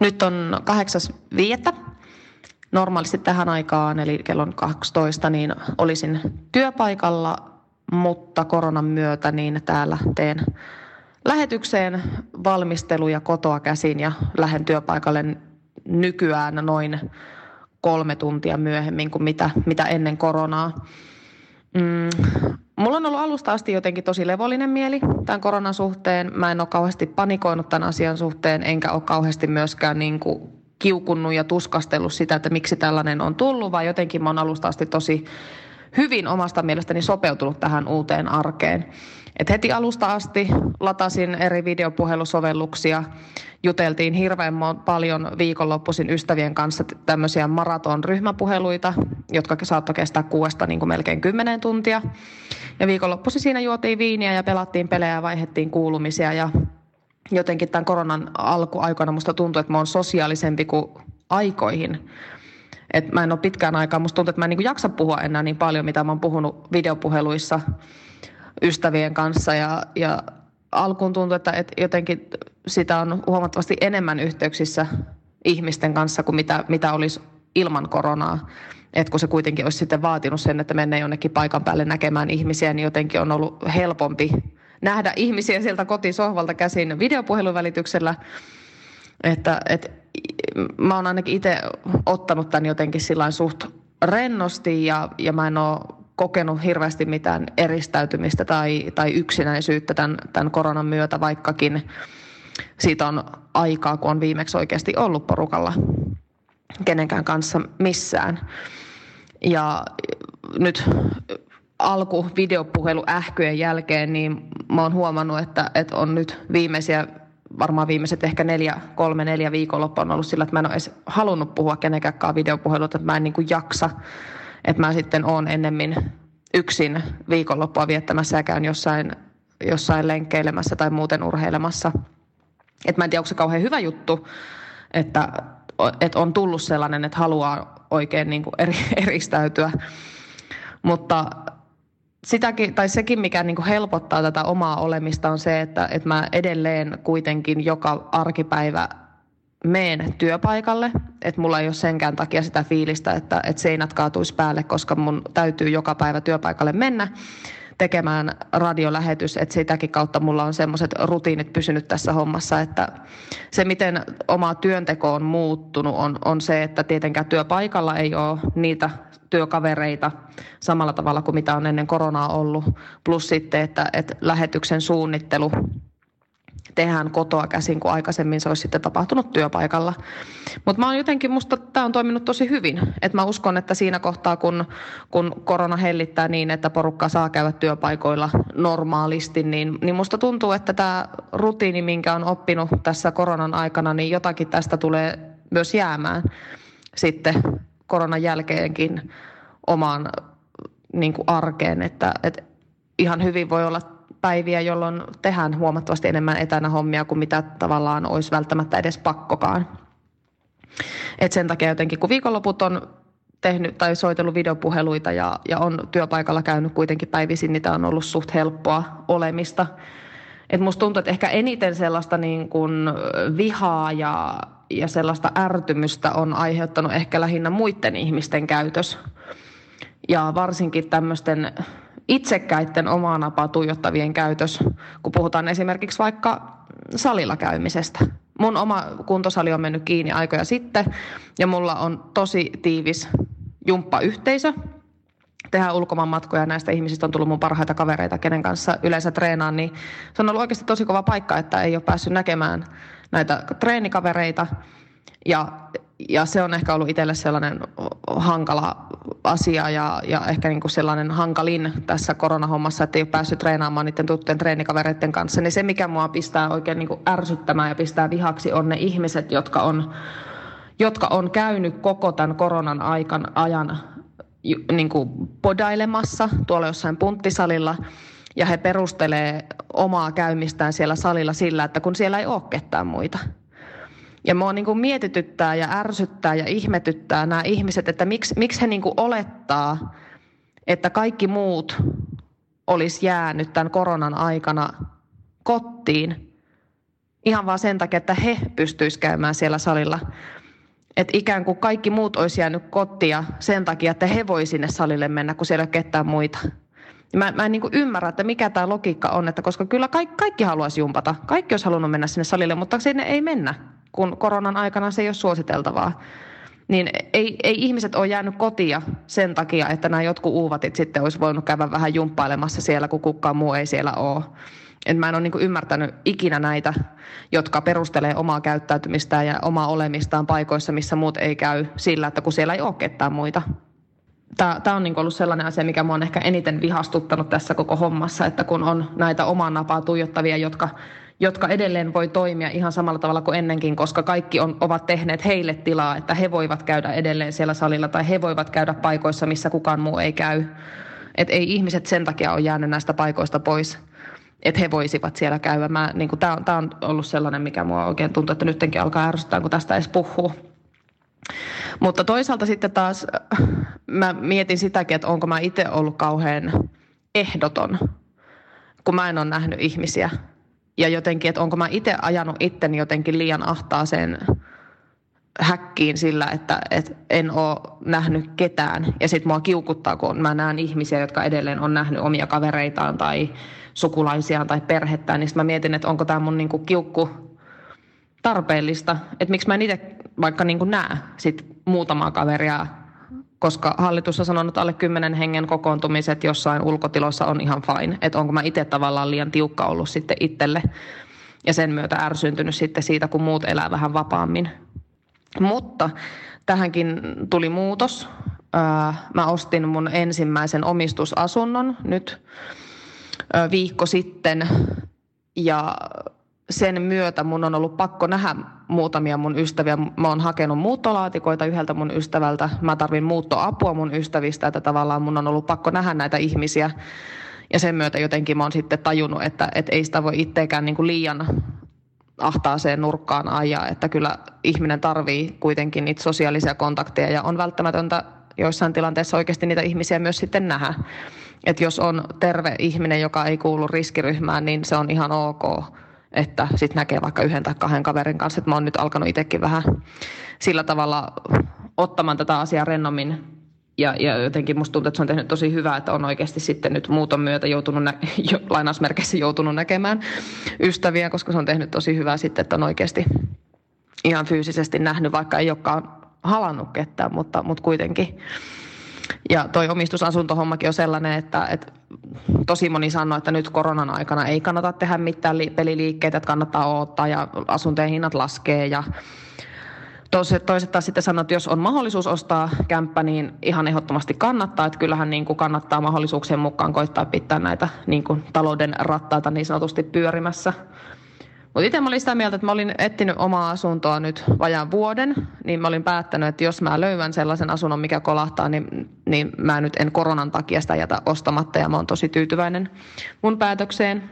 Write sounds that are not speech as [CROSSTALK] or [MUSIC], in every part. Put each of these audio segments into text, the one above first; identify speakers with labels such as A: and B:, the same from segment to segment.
A: Nyt on kahdeksas viettä. Normaalisti tähän aikaan, eli kello 12, niin olisin työpaikalla, mutta koronan myötä niin täällä teen lähetykseen valmisteluja kotoa käsin ja lähden työpaikalle nykyään noin kolme tuntia myöhemmin kuin mitä, mitä ennen koronaa. Mm, mulla on ollut alusta asti jotenkin tosi levollinen mieli tämän koronan suhteen. Mä en ole kauheasti panikoinut tämän asian suhteen, enkä ole kauheasti myöskään niin kuin kiukunnut ja tuskastellut sitä, että miksi tällainen on tullut, vaan jotenkin mä oon alusta asti tosi hyvin omasta mielestäni sopeutunut tähän uuteen arkeen. Et heti alusta asti latasin eri videopuhelusovelluksia, juteltiin hirveän paljon viikonloppuisin ystävien kanssa tämmöisiä maraton-ryhmäpuheluita, jotka saattoi kestää kuudesta niin kuin melkein kymmenen tuntia. Ja viikonloppuisin siinä juotiin viiniä ja pelattiin pelejä ja vaihettiin kuulumisia ja jotenkin tämän koronan alkuaikana musta tuntuu, että mä oon sosiaalisempi kuin aikoihin. Et mä en ole pitkään aikaa, musta tuntuu, että mä en niin jaksa puhua enää niin paljon, mitä mä oon puhunut videopuheluissa ystävien kanssa ja, ja alkuun tuntui, että, että jotenkin sitä on huomattavasti enemmän yhteyksissä ihmisten kanssa kuin mitä, mitä olisi ilman koronaa. Et kun se kuitenkin olisi sitten vaatinut sen, että mennään jonnekin paikan päälle näkemään ihmisiä, niin jotenkin on ollut helpompi nähdä ihmisiä sieltä kotisohvalta käsin videopuhelun välityksellä. Että, että mä oon ainakin itse ottanut tämän jotenkin sillä suht rennosti ja, ja mä en ole kokenut hirveästi mitään eristäytymistä tai, tai yksinäisyyttä tämän, tämän koronan myötä, vaikkakin siitä on aikaa, kun on viimeksi oikeasti ollut porukalla kenenkään kanssa missään. Ja nyt alku videopuhelu ähkyjen jälkeen, niin mä oon huomannut, että, että on nyt viimeisiä, varmaan viimeiset ehkä neljä, kolme, neljä viikonloppua on ollut sillä, että mä en ole edes halunnut puhua kenenkään videopuhelut, että mä en niin kuin jaksa että mä sitten oon ennemmin yksin viikonloppua viettämässä ja käyn jossain, jossain lenkkeilemässä tai muuten urheilemassa. Et mä en tiedä, onko se kauhean hyvä juttu, että, että on tullut sellainen, että haluaa oikein niin kuin eri, [LAUGHS] eristäytyä. Mutta sitäkin, tai sekin, mikä niin kuin helpottaa tätä omaa olemista, on se, että, että mä edelleen kuitenkin joka arkipäivä meen työpaikalle, että mulla ei ole senkään takia sitä fiilistä, että, että seinät kaatuisi päälle, koska mun täytyy joka päivä työpaikalle mennä tekemään radiolähetys, että sitäkin kautta mulla on semmoiset rutiinit pysynyt tässä hommassa, että se miten oma työnteko on muuttunut on, on se, että tietenkään työpaikalla ei ole niitä työkavereita samalla tavalla kuin mitä on ennen koronaa ollut, plus sitten, että, että lähetyksen suunnittelu tehdään kotoa käsin, kun aikaisemmin se olisi sitten tapahtunut työpaikalla. Mutta mä oon jotenkin, musta tämä on toiminut tosi hyvin. Et mä uskon, että siinä kohtaa, kun, kun korona hellittää niin, että porukka saa käydä työpaikoilla normaalisti, niin, niin musta tuntuu, että tämä rutiini, minkä on oppinut tässä koronan aikana, niin jotakin tästä tulee myös jäämään sitten koronan jälkeenkin omaan niin kuin arkeen, että, että ihan hyvin voi olla päiviä, jolloin tehdään huomattavasti enemmän etänä hommia kuin mitä tavallaan olisi välttämättä edes pakkokaan. Et sen takia jotenkin, kun viikonloput on tehnyt tai soitellut videopuheluita ja, ja on työpaikalla käynyt kuitenkin päivisin, niin tämä on ollut suht helppoa olemista. Et musta tuntuu, että ehkä eniten sellaista niin kuin vihaa ja, ja sellaista ärtymystä on aiheuttanut ehkä lähinnä muiden ihmisten käytös. Ja varsinkin tämmöisten itsekkäiden omaa napaa tuijottavien käytös, kun puhutaan esimerkiksi vaikka salilla käymisestä. Mun oma kuntosali on mennyt kiinni aikoja sitten ja mulla on tosi tiivis jumppayhteisö. Tehdään ulkomaanmatkoja näistä ihmisistä on tullut mun parhaita kavereita, kenen kanssa yleensä treenaan, niin se on ollut oikeasti tosi kova paikka, että ei ole päässyt näkemään näitä treenikavereita. Ja ja se on ehkä ollut itselle sellainen hankala asia ja, ja ehkä niin kuin sellainen hankalin tässä koronahommassa, että ei ole päässyt treenaamaan niiden tuttujen treenikavereiden kanssa. Niin se, mikä mua pistää oikein niin kuin ärsyttämään ja pistää vihaksi, on ne ihmiset, jotka on, jotka on käynyt koko tämän koronan aikan, ajan niin kuin podailemassa tuolla jossain punttisalilla ja he perustelee omaa käymistään siellä salilla sillä, että kun siellä ei ole ketään muita – ja mua niin kuin mietityttää ja ärsyttää ja ihmetyttää nämä ihmiset, että miksi, miksi he niin kuin olettaa, että kaikki muut olisi jäänyt tämän koronan aikana kotiin ihan vaan sen takia, että he pystyisivät käymään siellä salilla. Että ikään kuin kaikki muut olisi jäänyt kotia sen takia, että he voi sinne salille mennä, kun siellä ei ole ketään muita. Mä, mä en niin ymmärrä, että mikä tämä logiikka on, että koska kyllä kaikki, kaikki haluaisi jumpata. Kaikki olisi halunnut mennä sinne salille, mutta sinne ei mennä, kun koronan aikana se ei ole suositeltavaa. Niin ei, ei ihmiset ole jäänyt kotia sen takia, että nämä jotkut uuvatit sitten olisi voinut käydä vähän jumppailemassa siellä, kun kukaan muu ei siellä ole. Et mä en ole niin ymmärtänyt ikinä näitä, jotka perustelee omaa käyttäytymistään ja omaa olemistaan paikoissa, missä muut ei käy sillä, että kun siellä ei ole ketään muita. Tämä on niin ollut sellainen asia, mikä mua on ehkä eniten vihastuttanut tässä koko hommassa, että kun on näitä omaa napaa tuijottavia, jotka, jotka edelleen voi toimia ihan samalla tavalla kuin ennenkin, koska kaikki on, ovat tehneet heille tilaa, että he voivat käydä edelleen siellä salilla tai he voivat käydä paikoissa, missä kukaan muu ei käy. Et ei ihmiset sen takia ole jäänyt näistä paikoista pois että he voisivat siellä käydä. niin Tämä on, on ollut sellainen, mikä mua oikein tuntuu, että nytkin alkaa ärsyttää, kun tästä edes puhuu. Mutta toisaalta sitten taas mä mietin sitäkin, että onko mä itse ollut kauhean ehdoton, kun mä en ole nähnyt ihmisiä. Ja jotenkin, että onko mä itse ajanut itteni jotenkin liian ahtaaseen häkkiin sillä, että, että en ole nähnyt ketään. Ja sitten mua kiukuttaa, kun mä näen ihmisiä, jotka edelleen on nähnyt omia kavereitaan tai sukulaisiaan tai perhettään. Niin mä mietin, että onko tämä mun niinku kiukku tarpeellista. Että miksi mä en itse vaikka niinku näe sit muutamaa kaveria, koska hallitus on sanonut, että alle kymmenen hengen kokoontumiset jossain ulkotilossa on ihan fine. Että onko mä itse tavallaan liian tiukka ollut sitten itselle ja sen myötä ärsyntynyt sitten siitä, kun muut elää vähän vapaammin. Mutta tähänkin tuli muutos. Mä ostin mun ensimmäisen omistusasunnon nyt viikko sitten ja sen myötä mun on ollut pakko nähdä muutamia mun ystäviä. Mä oon hakenut muuttolaatikoita yhdeltä mun ystävältä. Mä tarvin muuttoapua mun ystävistä, että tavallaan mun on ollut pakko nähdä näitä ihmisiä. Ja sen myötä jotenkin mä oon sitten tajunnut, että, että ei sitä voi itseekään niin kuin liian ahtaaseen nurkkaan ajaa, että kyllä ihminen tarvii kuitenkin niitä sosiaalisia kontakteja ja on välttämätöntä joissain tilanteissa oikeasti niitä ihmisiä myös sitten nähdä. Että jos on terve ihminen, joka ei kuulu riskiryhmään, niin se on ihan ok, että sitten näkee vaikka yhden tai kahden kaverin kanssa. Että mä oon nyt alkanut itsekin vähän sillä tavalla ottamaan tätä asiaa rennommin ja, ja jotenkin musta tuntuu, että se on tehnyt tosi hyvää, että on oikeasti sitten nyt muuton myötä joutunut, nä- [LAUGHS] jo, lainausmerkeissä joutunut näkemään ystäviä, koska se on tehnyt tosi hyvää sitten, että on oikeasti ihan fyysisesti nähnyt, vaikka ei olekaan halannut ketään, mutta, mutta kuitenkin. Ja toi omistusasuntohommakin on sellainen, että, että tosi moni sanoo, että nyt koronan aikana ei kannata tehdä mitään peliliikkeitä, että kannattaa odottaa ja asuntojen hinnat laskee ja Toiset, toiset taas sitten sanoo, että jos on mahdollisuus ostaa kämppä, niin ihan ehdottomasti kannattaa. Että kyllähän niin kuin kannattaa mahdollisuuksien mukaan koittaa pitää näitä niin kuin talouden rattaita niin sanotusti pyörimässä. Mutta itse olin sitä mieltä, että mä olin etsinyt omaa asuntoa nyt vajaan vuoden, niin mä olin päättänyt, että jos mä löydän sellaisen asunnon, mikä kolahtaa, niin, niin mä nyt en koronan takia sitä jätä ostamatta ja mä oon tosi tyytyväinen mun päätökseen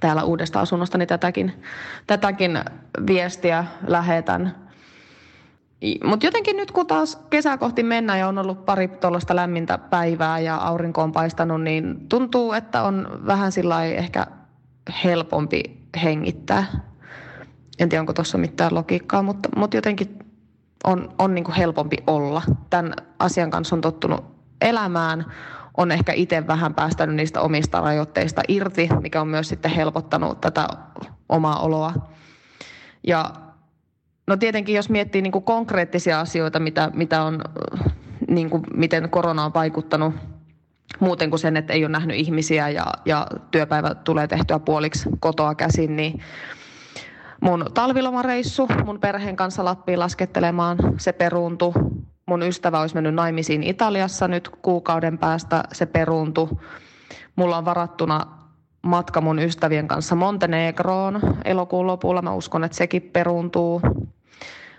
A: täällä uudesta asunnosta, niin tätäkin, tätäkin viestiä lähetän. Mutta jotenkin nyt kun taas kesä kohti mennään ja on ollut pari tuollaista lämmintä päivää ja aurinko on paistanut, niin tuntuu, että on vähän sillä ehkä helpompi hengittää. En tiedä, onko tuossa mitään logiikkaa, mutta, mutta jotenkin on, on niin kuin helpompi olla. Tämän asian kanssa on tottunut elämään, on ehkä itse vähän päästänyt niistä omista rajoitteista irti, mikä on myös sitten helpottanut tätä omaa oloa. Ja no tietenkin, jos miettii niin kuin konkreettisia asioita, mitä, mitä on, niin kuin, miten korona on vaikuttanut muuten kuin sen, että ei ole nähnyt ihmisiä ja, ja työpäivä tulee tehtyä puoliksi kotoa käsin, niin mun talvilomareissu mun perheen kanssa Lappiin laskettelemaan, se peruuntu. Mun ystävä olisi mennyt naimisiin Italiassa nyt kuukauden päästä, se peruuntu. Mulla on varattuna matka mun ystävien kanssa Montenegroon elokuun lopulla. Mä uskon, että sekin peruuntuu.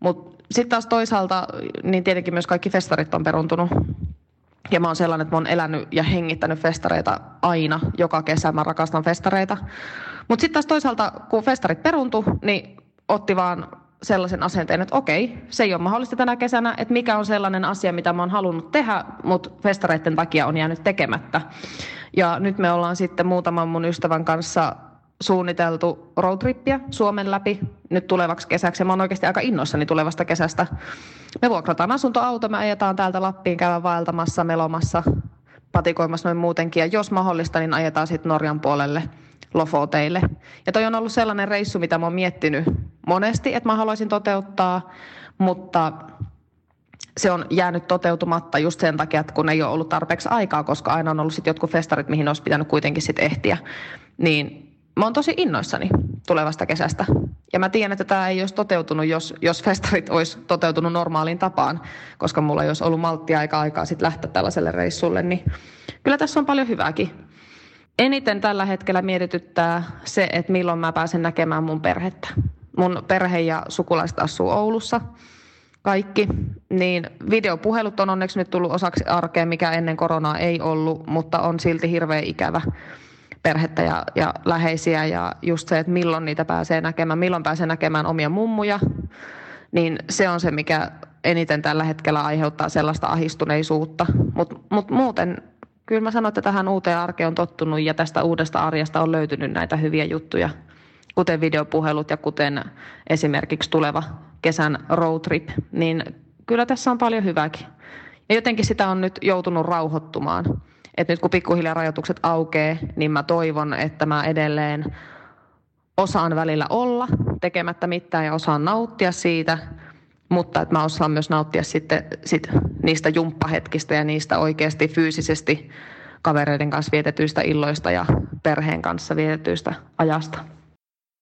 A: Mutta sitten taas toisaalta, niin tietenkin myös kaikki festarit on peruntunut. Ja mä oon sellainen, että mä oon elänyt ja hengittänyt festareita aina, joka kesä. Mä rakastan festareita. Mutta sitten taas toisaalta, kun festarit peruntu, niin otti vaan sellaisen asenteen, että okei, se ei ole mahdollista tänä kesänä, että mikä on sellainen asia, mitä mä oon halunnut tehdä, mutta festareiden takia on jäänyt tekemättä. Ja nyt me ollaan sitten muutaman mun ystävän kanssa suunniteltu roadtrippiä Suomen läpi nyt tulevaksi kesäksi. Ja mä oon oikeasti aika innoissani tulevasta kesästä. Me vuokrataan asuntoauto, me ajetaan täältä Lappiin käydä vaeltamassa, melomassa, patikoimassa noin muutenkin. Ja jos mahdollista, niin ajetaan sitten Norjan puolelle Lofoteille. Ja toi on ollut sellainen reissu, mitä mä oon miettinyt monesti, että mä haluaisin toteuttaa, mutta se on jäänyt toteutumatta just sen takia, että kun ei ole ollut tarpeeksi aikaa, koska aina on ollut sit jotkut festarit, mihin olisi pitänyt kuitenkin sitten ehtiä. Niin mä oon tosi innoissani tulevasta kesästä. Ja mä tiedän, että tämä ei olisi toteutunut, jos, jos festarit olisi toteutunut normaaliin tapaan, koska mulla ei olisi ollut malttia aika aikaa sitten lähteä tällaiselle reissulle. Niin kyllä tässä on paljon hyvääkin. Eniten tällä hetkellä mietityttää se, että milloin mä pääsen näkemään mun perhettä. Mun perhe ja sukulaiset asuu Oulussa kaikki, niin videopuhelut on onneksi nyt tullut osaksi arkea, mikä ennen koronaa ei ollut, mutta on silti hirveän ikävä perhettä ja, ja läheisiä ja just se, että milloin niitä pääsee näkemään, milloin pääsee näkemään omia mummuja, niin se on se, mikä eniten tällä hetkellä aiheuttaa sellaista ahistuneisuutta. Mutta mut muuten kyllä mä sanon, että tähän uuteen arkeen on tottunut ja tästä uudesta arjesta on löytynyt näitä hyviä juttuja, kuten videopuhelut ja kuten esimerkiksi tuleva kesän roadtrip, niin kyllä tässä on paljon hyvääkin. Ja jotenkin sitä on nyt joutunut rauhoittumaan. Et nyt kun pikkuhiljaa rajoitukset aukeaa, niin mä toivon, että mä edelleen osaan välillä olla tekemättä mitään ja osaan nauttia siitä, mutta että mä osaan myös nauttia sitten sit niistä jumppahetkistä ja niistä oikeasti fyysisesti kavereiden kanssa vietetyistä illoista ja perheen kanssa vietetyistä ajasta.